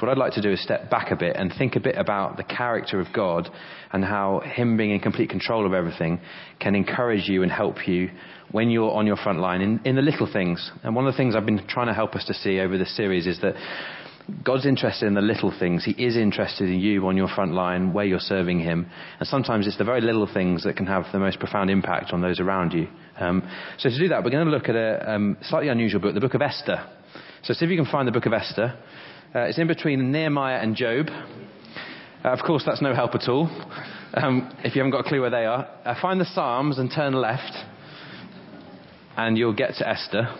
What I'd like to do is step back a bit and think a bit about the character of God and how Him being in complete control of everything can encourage you and help you when you're on your front line in, in the little things. And one of the things I've been trying to help us to see over this series is that God's interested in the little things. He is interested in you on your front line, where you're serving Him. And sometimes it's the very little things that can have the most profound impact on those around you. Um, so to do that, we're going to look at a um, slightly unusual book, the book of Esther. So see if you can find the book of Esther. Uh, it's in between Nehemiah and Job. Uh, of course, that's no help at all. Um, if you haven't got a clue where they are, uh, find the Psalms and turn left, and you'll get to Esther.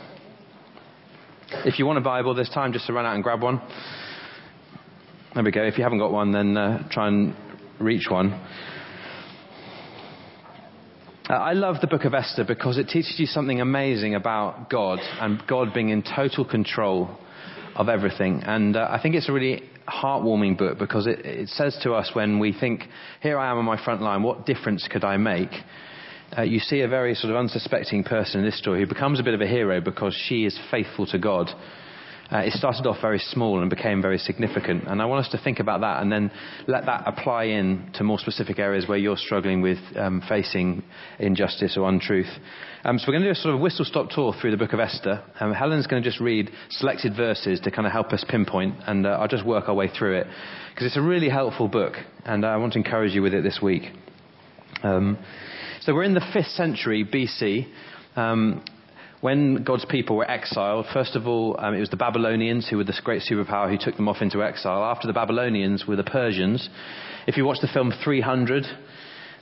If you want a Bible, there's time just to run out and grab one. There we go. If you haven't got one, then uh, try and reach one. Uh, I love the book of Esther because it teaches you something amazing about God and God being in total control of everything. And uh, I think it's a really heartwarming book because it, it, says to us when we think, here I am on my front line, what difference could I make? Uh, you see a very sort of unsuspecting person in this story who becomes a bit of a hero because she is faithful to God uh, it started off very small and became very significant. And I want us to think about that and then let that apply in to more specific areas where you're struggling with um, facing injustice or untruth. Um, so we're going to do a sort of whistle stop tour through the book of Esther. Um, Helen's going to just read selected verses to kind of help us pinpoint, and uh, I'll just work our way through it because it's a really helpful book, and I want to encourage you with it this week. Um, so we're in the fifth century BC. Um, when God's people were exiled, first of all, um, it was the Babylonians who were this great superpower who took them off into exile. After the Babylonians were the Persians. If you watch the film 300,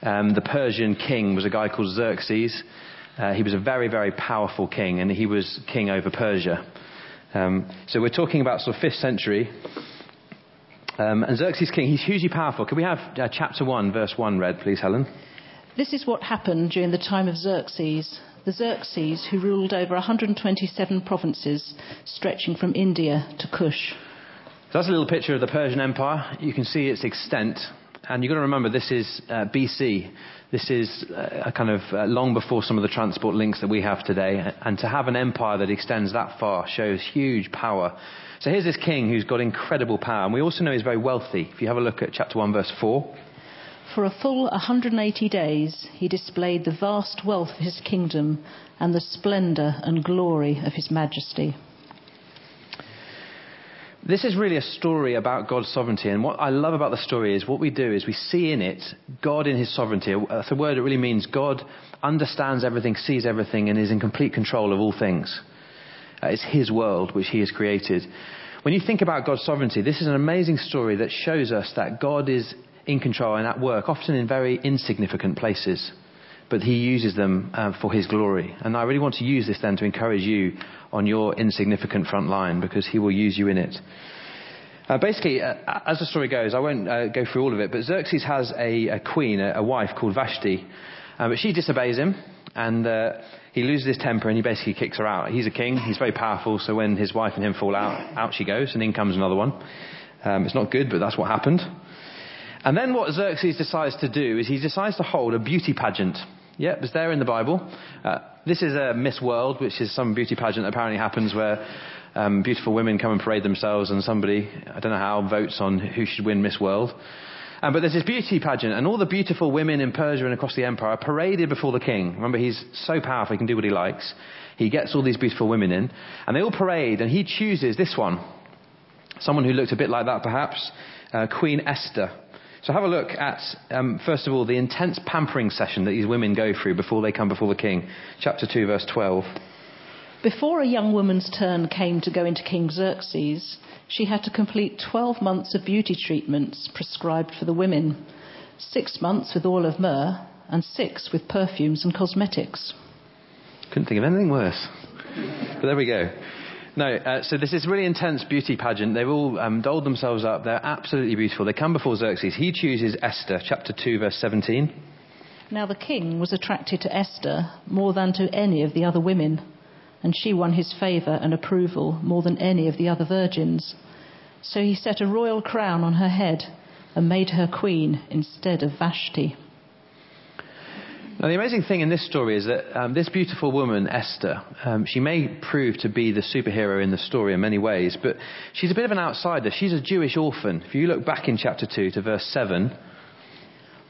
um, the Persian king was a guy called Xerxes. Uh, he was a very, very powerful king, and he was king over Persia. Um, so we're talking about sort of 5th century. Um, and Xerxes king, he's hugely powerful. Can we have uh, chapter 1, verse 1 read, please, Helen? This is what happened during the time of Xerxes the Xerxes, who ruled over 127 provinces stretching from India to Kush. So that's a little picture of the Persian Empire. You can see its extent. And you've got to remember, this is uh, BC. This is uh, kind of uh, long before some of the transport links that we have today. And to have an empire that extends that far shows huge power. So here's this king who's got incredible power. And we also know he's very wealthy. If you have a look at chapter 1, verse 4. For a full 180 days, he displayed the vast wealth of his kingdom and the splendour and glory of his majesty. This is really a story about God's sovereignty, and what I love about the story is what we do is we see in it God in his sovereignty. That's a word that really means God understands everything, sees everything, and is in complete control of all things. Uh, it's his world which he has created. When you think about God's sovereignty, this is an amazing story that shows us that God is in control and at work, often in very insignificant places. But he uses them uh, for his glory. And I really want to use this then to encourage you on your insignificant front line because he will use you in it. Uh, basically, uh, as the story goes, I won't uh, go through all of it, but Xerxes has a, a queen, a, a, wife called Vashti, uh, but she disobeys him, and uh, he loses his temper and he basically kicks her out. He's a king, he's very powerful, so when his wife and him fall out, out she goes, and in comes another one. Um, it's not good, but that's what happened. And then what Xerxes decides to do is he decides to hold a beauty pageant. Yep, it's there in the Bible. Uh, this is a Miss World, which is some beauty pageant that apparently happens where um, beautiful women come and parade themselves and somebody, I don't know how, votes on who should win Miss World. Um, but there's this beauty pageant, and all the beautiful women in Persia and across the empire are paraded before the king. Remember, he's so powerful, he can do what he likes. He gets all these beautiful women in, and they all parade, and he chooses this one. Someone who looked a bit like that, perhaps, uh, Queen Esther. So have a look at, um, first of all, the intense pampering session that these women go through before they come before the king. Chapter 2, verse 12. Before a young woman's turn came to go into King Xerxes, she had to complete 12 months of beauty treatments prescribed for the women, six months with oil of myrrh, and six with perfumes and cosmetics. Couldn't think of anything worse. But there we go. No, uh, so this is really intense beauty pageant. They've all um, dolled themselves up. They're absolutely beautiful. They come before Xerxes. He chooses Esther, chapter 2, verse 17. Now the king was attracted to Esther more than to any of the other women, and she won his favour and approval more than any of the other virgins. So he set a royal crown on her head and made her queen instead of Vashti. Now, the amazing thing in this story is that um, this beautiful woman, Esther, um, she may prove to be the superhero in the story in many ways, but she's a bit of an outsider. She's a Jewish orphan. If you look back in chapter 2 to verse 7,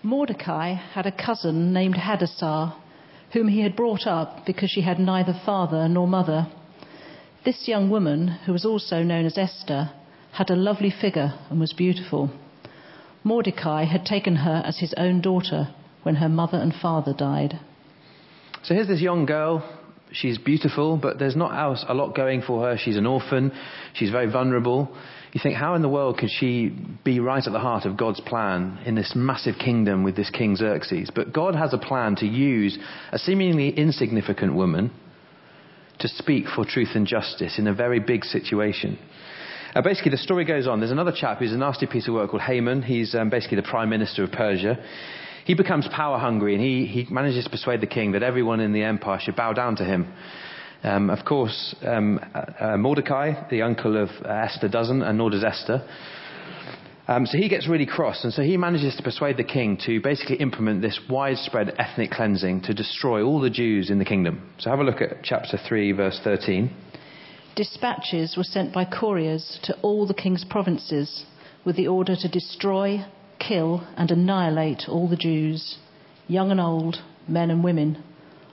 Mordecai had a cousin named Hadassah, whom he had brought up because she had neither father nor mother. This young woman, who was also known as Esther, had a lovely figure and was beautiful. Mordecai had taken her as his own daughter when her mother and father died. So here's this young girl. She's beautiful, but there's not a lot going for her. She's an orphan. She's very vulnerable. You think, how in the world could she be right at the heart of God's plan in this massive kingdom with this King Xerxes? But God has a plan to use a seemingly insignificant woman to speak for truth and justice in a very big situation. Uh, basically, the story goes on. There's another chap who's a nasty piece of work called Haman. He's um, basically the prime minister of Persia he becomes power hungry and he, he manages to persuade the king that everyone in the empire should bow down to him. Um, of course, um, uh, Mordecai, the uncle of uh, Esther, doesn't, and nor does Esther. Um, so he gets really cross, and so he manages to persuade the king to basically implement this widespread ethnic cleansing to destroy all the Jews in the kingdom. So have a look at chapter 3, verse 13. Dispatches were sent by couriers to all the king's provinces with the order to destroy, kill and annihilate all the Jews, young and old, men and women,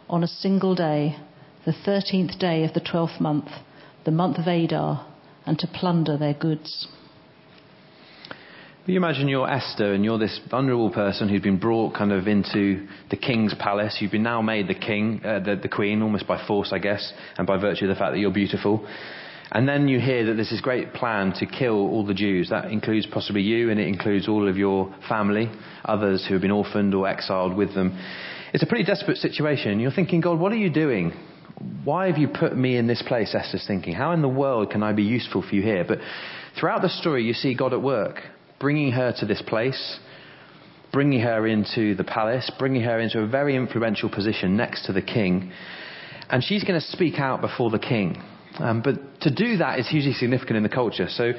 on a single day, the 13th day of the 12th month, the month of Adar, and to plunder their goods. You imagine you're Esther and you're this vulnerable person who's been brought kind of into the king's palace. You've been now made the king, uh, the, the queen, almost by force, I guess, and by virtue of the fact that you're beautiful. And then you hear that there's this great plan to kill all the Jews. That includes possibly you, and it includes all of your family, others who have been orphaned or exiled with them. It's a pretty desperate situation. You're thinking, God, what are you doing? Why have you put me in this place? Esther's thinking. How in the world can I be useful for you here? But throughout the story, you see God at work, bringing her to this place, bringing her into the palace, bringing her into a very influential position next to the king. And she's going to speak out before the king. Um, but to do that is hugely significant in the culture. So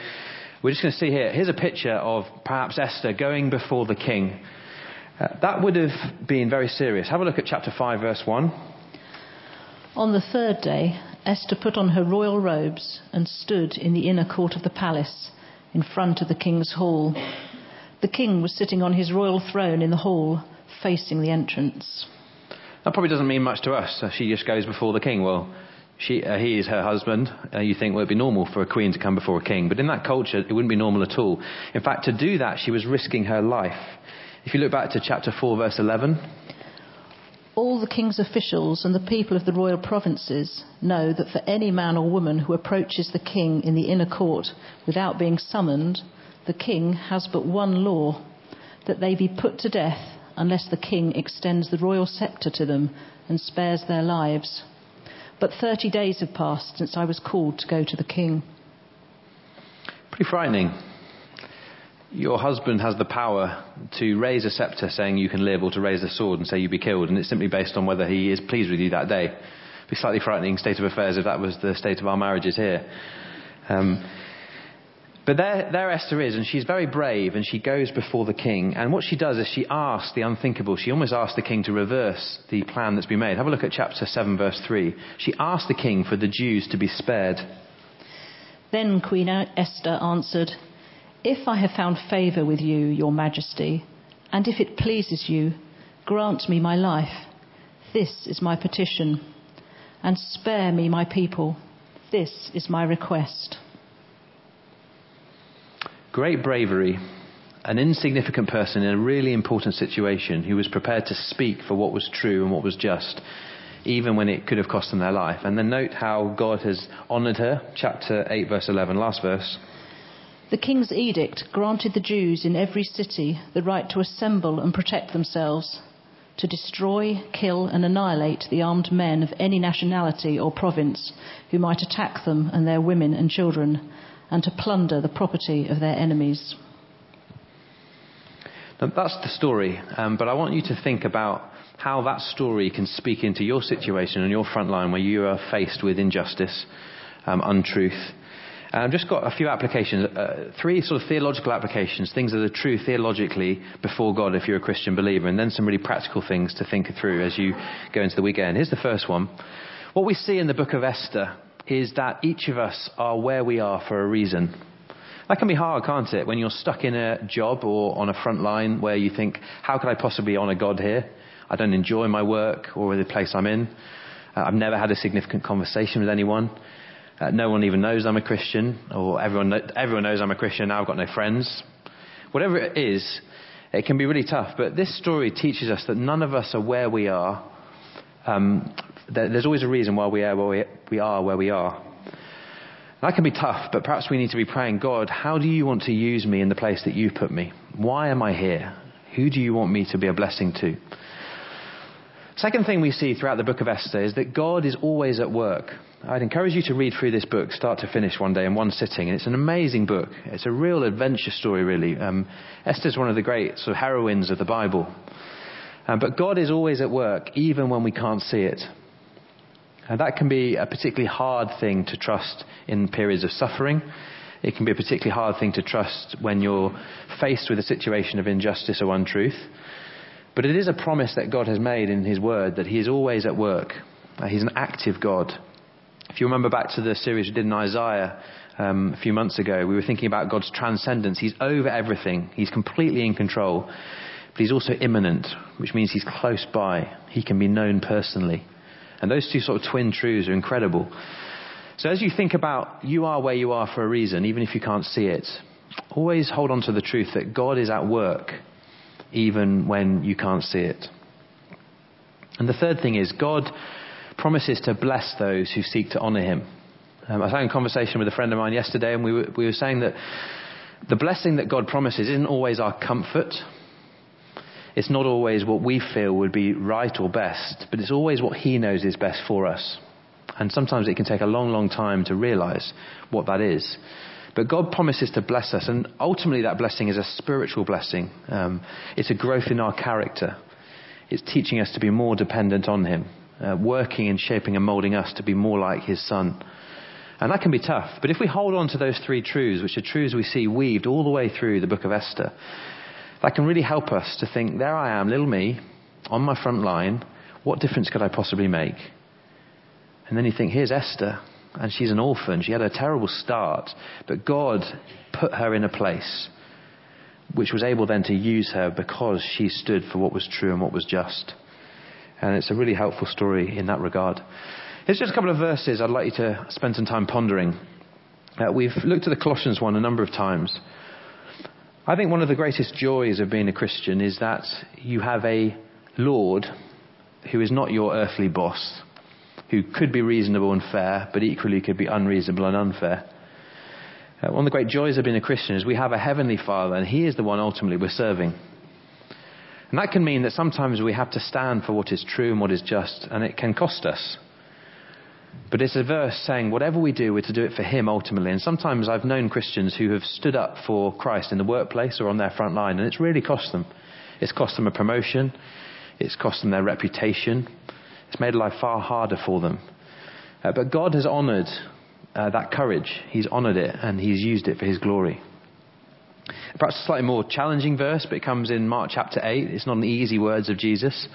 we're just going to see here. Here's a picture of perhaps Esther going before the king. Uh, that would have been very serious. Have a look at chapter 5, verse 1. On the third day, Esther put on her royal robes and stood in the inner court of the palace, in front of the king's hall. The king was sitting on his royal throne in the hall, facing the entrance. That probably doesn't mean much to us. She just goes before the king. Well, she, uh, he is her husband. Uh, you think, well, it'd be normal for a queen to come before a king. But in that culture, it wouldn't be normal at all. In fact, to do that, she was risking her life. If you look back to chapter 4, verse 11. All the king's officials and the people of the royal provinces know that for any man or woman who approaches the king in the inner court without being summoned, the king has but one law that they be put to death unless the king extends the royal scepter to them and spares their lives. But 30 days have passed since I was called to go to the king. Pretty frightening. Your husband has the power to raise a scepter saying you can live or to raise a sword and say you be killed, and it's simply based on whether he is pleased with you that day. It'd be slightly frightening state of affairs if that was the state of our marriages here. Um, but there, there Esther is, and she's very brave, and she goes before the king. And what she does is she asks the unthinkable. She almost asks the king to reverse the plan that's been made. Have a look at chapter 7, verse 3. She asks the king for the Jews to be spared. Then Queen Esther answered, If I have found favour with you, your majesty, and if it pleases you, grant me my life. This is my petition. And spare me my people. This is my request. Great bravery, an insignificant person in a really important situation who was prepared to speak for what was true and what was just, even when it could have cost them their life. And then note how God has honoured her. Chapter 8, verse 11, last verse. The king's edict granted the Jews in every city the right to assemble and protect themselves, to destroy, kill, and annihilate the armed men of any nationality or province who might attack them and their women and children and to plunder the property of their enemies. Now, that's the story, um, but I want you to think about how that story can speak into your situation and your front line where you are faced with injustice, um, untruth. And I've just got a few applications, uh, three sort of theological applications, things that are true theologically before God if you're a Christian believer, and then some really practical things to think through as you go into the weekend. Here's the first one. What we see in the book of Esther is that each of us are where we are for a reason. That can be hard, can't it? When you're stuck in a job or on a front line where you think, how could I possibly honour God here? I don't enjoy my work or the place I'm in. Uh, I've never had a significant conversation with anyone. Uh, no one even knows I'm a Christian, or everyone, everyone knows I'm a Christian, now I've got no friends. Whatever it is, it can be really tough. But this story teaches us that none of us are where we are. Um, there's always a reason why we are where we, are where we are. That can be tough, but perhaps we need to be praying, God, how do you want to use me in the place that you've put me? Why am I here? Who do you want me to be a blessing to? Second thing we see throughout the book of Esther is that God is always at work. I'd encourage you to read through this book, start to finish, one day in one sitting. And it's an amazing book. It's a real adventure story, really. Um, Esther's one of the great sort of heroines of the Bible. Um, but God is always at work, even when we can't see it. And that can be a particularly hard thing to trust in periods of suffering. It can be a particularly hard thing to trust when you're faced with a situation of injustice or untruth. But it is a promise that God has made in His Word that He is always at work. Uh, he's an active God. If you remember back to the series we did in Isaiah um, a few months ago, we were thinking about God's transcendence. He's over everything, He's completely in control. But He's also immanent, which means He's close by. He can be known personally. And those two sort of twin truths are incredible. So as you think about you are where you are for a reason, even if you can't see it, always hold on to the truth that God is at work even when you can't see it. And the third thing is, God promises to bless those who seek to honour Him. Um, I was having a conversation with a friend of mine yesterday, and we were, we were saying that the blessing that God promises isn't always our comfort. It's not always what we feel would be right or best, but it's always what He knows is best for us. And sometimes it can take a long, long time to realize what that is. But God promises to bless us, and ultimately that blessing is a spiritual blessing. Um, it's a growth in our character. It's teaching us to be more dependent on Him, uh, working and shaping and molding us to be more like His Son. And that can be tough. But if we hold on to those three truths, which are truths we see weaved all the way through the book of Esther, that can really help us to think, there I am, little me, on my front line. What difference could I possibly make? And then you think, here's Esther and she's an orphan. She had a terrible start, but God put her in a place which was able then to use her because she stood for what was true and what was just. And it's a really helpful story in that regard. Here's just a couple of verses I'd like you to spend some time pondering. Uh, we've looked at the Colossians one a number of times. I think one of the greatest joys of being a Christian is that you have a Lord who is not your earthly boss who could be reasonable and fair, but equally could be unreasonable and unfair. Uh, one of the great joys of being a Christian is we have a heavenly Father, and He is the one ultimately we're serving. And that can mean that sometimes we have to stand for what is true and what is just, and it can cost us. But it's a verse saying whatever we do, we're to do it for Him ultimately. And sometimes I've known Christians who have stood up for Christ in the workplace or on their front line, and it's really cost them. It's cost them a promotion, it's cost them their reputation, it's made life far harder for them. Uh, but God has honoured uh, that courage. He's honoured it and He's used it for His glory. Perhaps a slightly more challenging verse, but it comes in Mark chapter 8. It's not in the easy words of Jesus.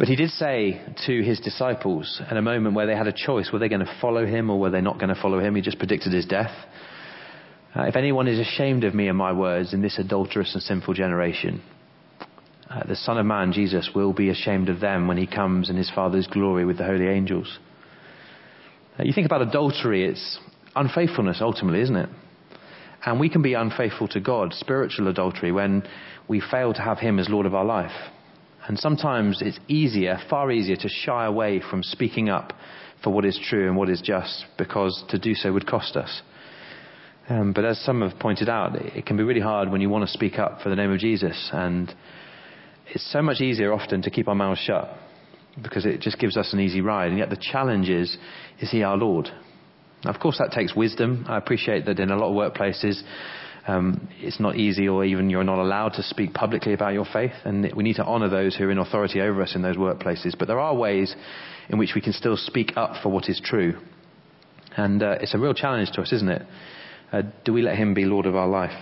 But he did say to his disciples in a moment where they had a choice were they going to follow him or were they not going to follow him? He just predicted his death. Uh, if anyone is ashamed of me and my words in this adulterous and sinful generation, uh, the Son of Man, Jesus, will be ashamed of them when he comes in his Father's glory with the holy angels. Uh, you think about adultery, it's unfaithfulness ultimately, isn't it? And we can be unfaithful to God, spiritual adultery, when we fail to have him as Lord of our life. And sometimes it's easier, far easier, to shy away from speaking up for what is true and what is just, because to do so would cost us. Um, but as some have pointed out, it can be really hard when you want to speak up for the name of Jesus and it's so much easier often to keep our mouths shut because it just gives us an easy ride. And yet the challenge is, is he our Lord? Now, of course, that takes wisdom. I appreciate that in a lot of workplaces, um, it's not easy or even you're not allowed to speak publicly about your faith. And we need to honour those who are in authority over us in those workplaces. But there are ways in which we can still speak up for what is true. And uh, it's a real challenge to us, isn't it? Uh, do we let Him be Lord of our life?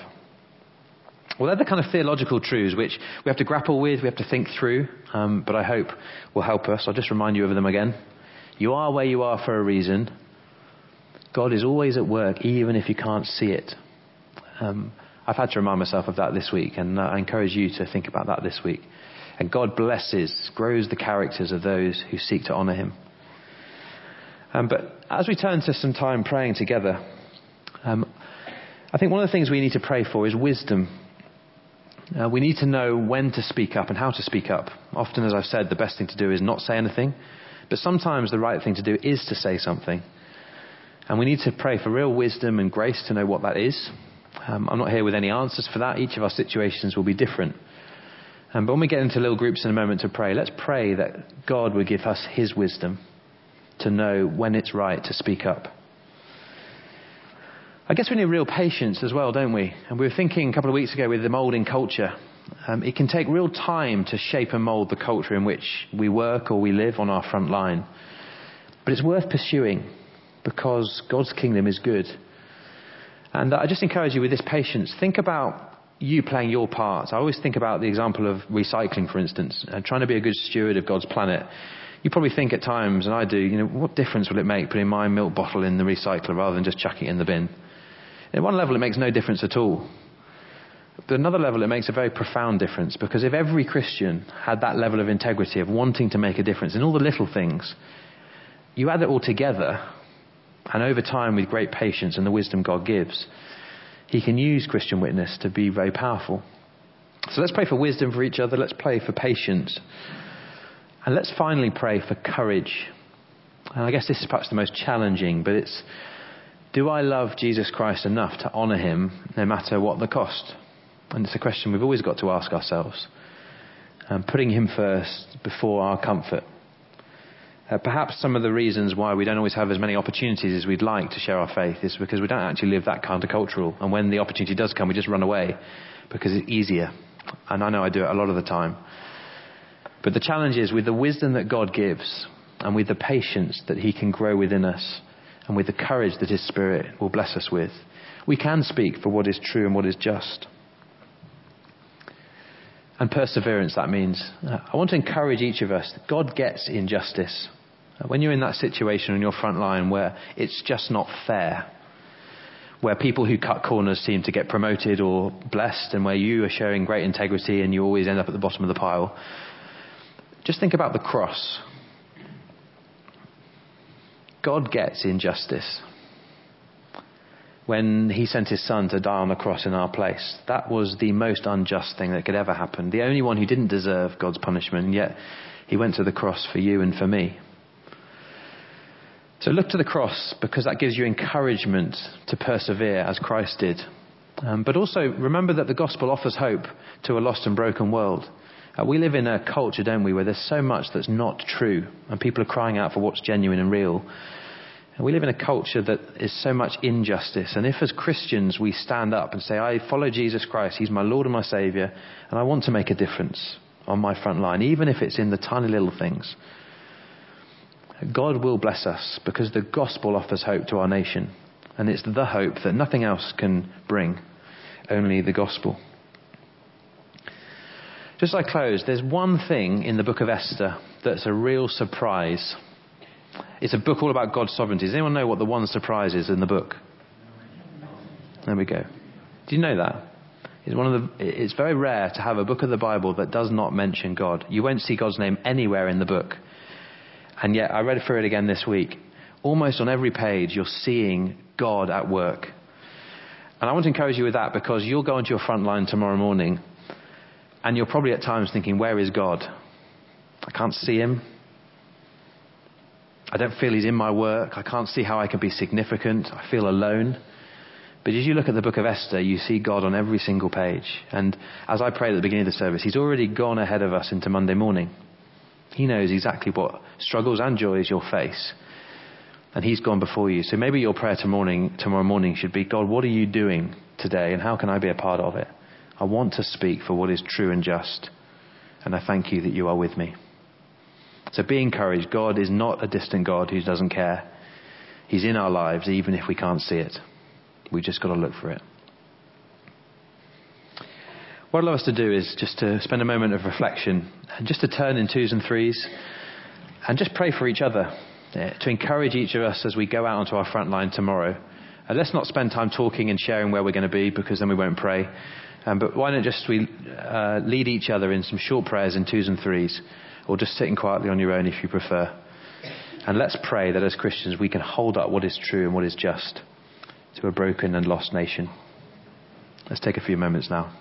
Well, they're the kind of theological truths which we have to grapple with, we have to think through, um, but I hope will help us. I'll just remind you of them again. You are where you are for a reason. God is always at work, even if you can't see it. Um, I've had to remind myself of that this week, and uh, I encourage you to think about that this week. And God blesses, grows the characters of those who seek to honour Him. Um, but as we turn to some time praying together, um, I think one of the things we need to pray for is wisdom uh, we need to know when to speak up and how to speak up. Often, as I've said, the best thing to do is not say anything, but sometimes the right thing to do is to say something. And we need to pray for real wisdom and grace to know what that is. Um, I'm not here with any answers for that. Each of our situations will be different. Um, but when we get into little groups in a moment to pray, let's pray that God would give us His wisdom to know when it's right to speak up. I guess we need real patience as well, don't we? And we were thinking a couple of weeks ago with the moulding culture. Um, it can take real time to shape and mould the culture in which we work or we live on our front line. But it's worth pursuing because God's kingdom is good. And I just encourage you with this patience. Think about you playing your part. I always think about the example of recycling, for instance, and trying to be a good steward of God's planet. You probably think at times, and I do, you know, what difference will it make putting my milk bottle in the recycler rather than just chucking it in the bin? At one level, it makes no difference at all. But another level, it makes a very profound difference because if every Christian had that level of integrity of wanting to make a difference in all the little things, you add it all together, and over time, with great patience and the wisdom God gives, He can use Christian witness to be very powerful. So let's pray for wisdom for each other. Let's pray for patience. And let's finally pray for courage. And I guess this is perhaps the most challenging, but it's do I love Jesus Christ enough to honour him no matter what the cost? And it's a question we've always got to ask ourselves. Um, putting him first before our comfort. Uh, perhaps some of the reasons why we don't always have as many opportunities as we'd like to share our faith is because we don't actually live that countercultural. And when the opportunity does come, we just run away because it's easier. And I know I do it a lot of the time. But the challenge is with the wisdom that God gives and with the patience that He can grow within us, and with the courage that His Spirit will bless us with, we can speak for what is true and what is just. And perseverance, that means. Uh, I want to encourage each of us that God gets injustice. When you're in that situation on your front line where it's just not fair, where people who cut corners seem to get promoted or blessed, and where you are showing great integrity and you always end up at the bottom of the pile, just think about the cross God gets injustice. When he sent his son to die on the cross in our place, that was the most unjust thing that could ever happen. The only one who didn't deserve God's punishment, and yet he went to the cross for you and for me. So look to the cross because that gives you encouragement to persevere as Christ did. Um, but also remember that the gospel offers hope to a lost and broken world. Uh, we live in a culture, don't we, where there's so much that's not true, and people are crying out for what's genuine and real. And we live in a culture that is so much injustice. And if, as Christians, we stand up and say, I follow Jesus Christ, He's my Lord and my Saviour, and I want to make a difference on my front line, even if it's in the tiny little things, God will bless us because the gospel offers hope to our nation. And it's the hope that nothing else can bring, only the gospel. Just as I close, there's one thing in the book of Esther that's a real surprise it's a book all about God's sovereignty. Does anyone know what the one surprise is in the book? There we go. Do you know that? It's, one of the, it's very rare to have a book of the Bible that does not mention God. You won't see God's name anywhere in the book. And yet, I read through it again this week. Almost on every page, you're seeing God at work. And I want to encourage you with that because you'll go into your front line tomorrow morning and you're probably at times thinking, Where is God? I can't see him. I don't feel he's in my work. I can't see how I can be significant. I feel alone. But as you look at the book of Esther, you see God on every single page. And as I prayed at the beginning of the service, he's already gone ahead of us into Monday morning. He knows exactly what struggles and joys you'll face. And he's gone before you. So maybe your prayer tomorrow morning, tomorrow morning should be, God, what are you doing today and how can I be a part of it? I want to speak for what is true and just. And I thank you that you are with me. So be encouraged. God is not a distant God who doesn't care. He's in our lives, even if we can't see it. We just got to look for it. What I'd love us to do is just to spend a moment of reflection and just to turn in twos and threes and just pray for each other, to encourage each of us as we go out onto our front line tomorrow. And let's not spend time talking and sharing where we're going to be because then we won't pray. Um, but why not just we uh, lead each other in some short prayers in twos and threes, or just sitting quietly on your own if you prefer. And let's pray that as Christians we can hold up what is true and what is just to a broken and lost nation. Let's take a few moments now.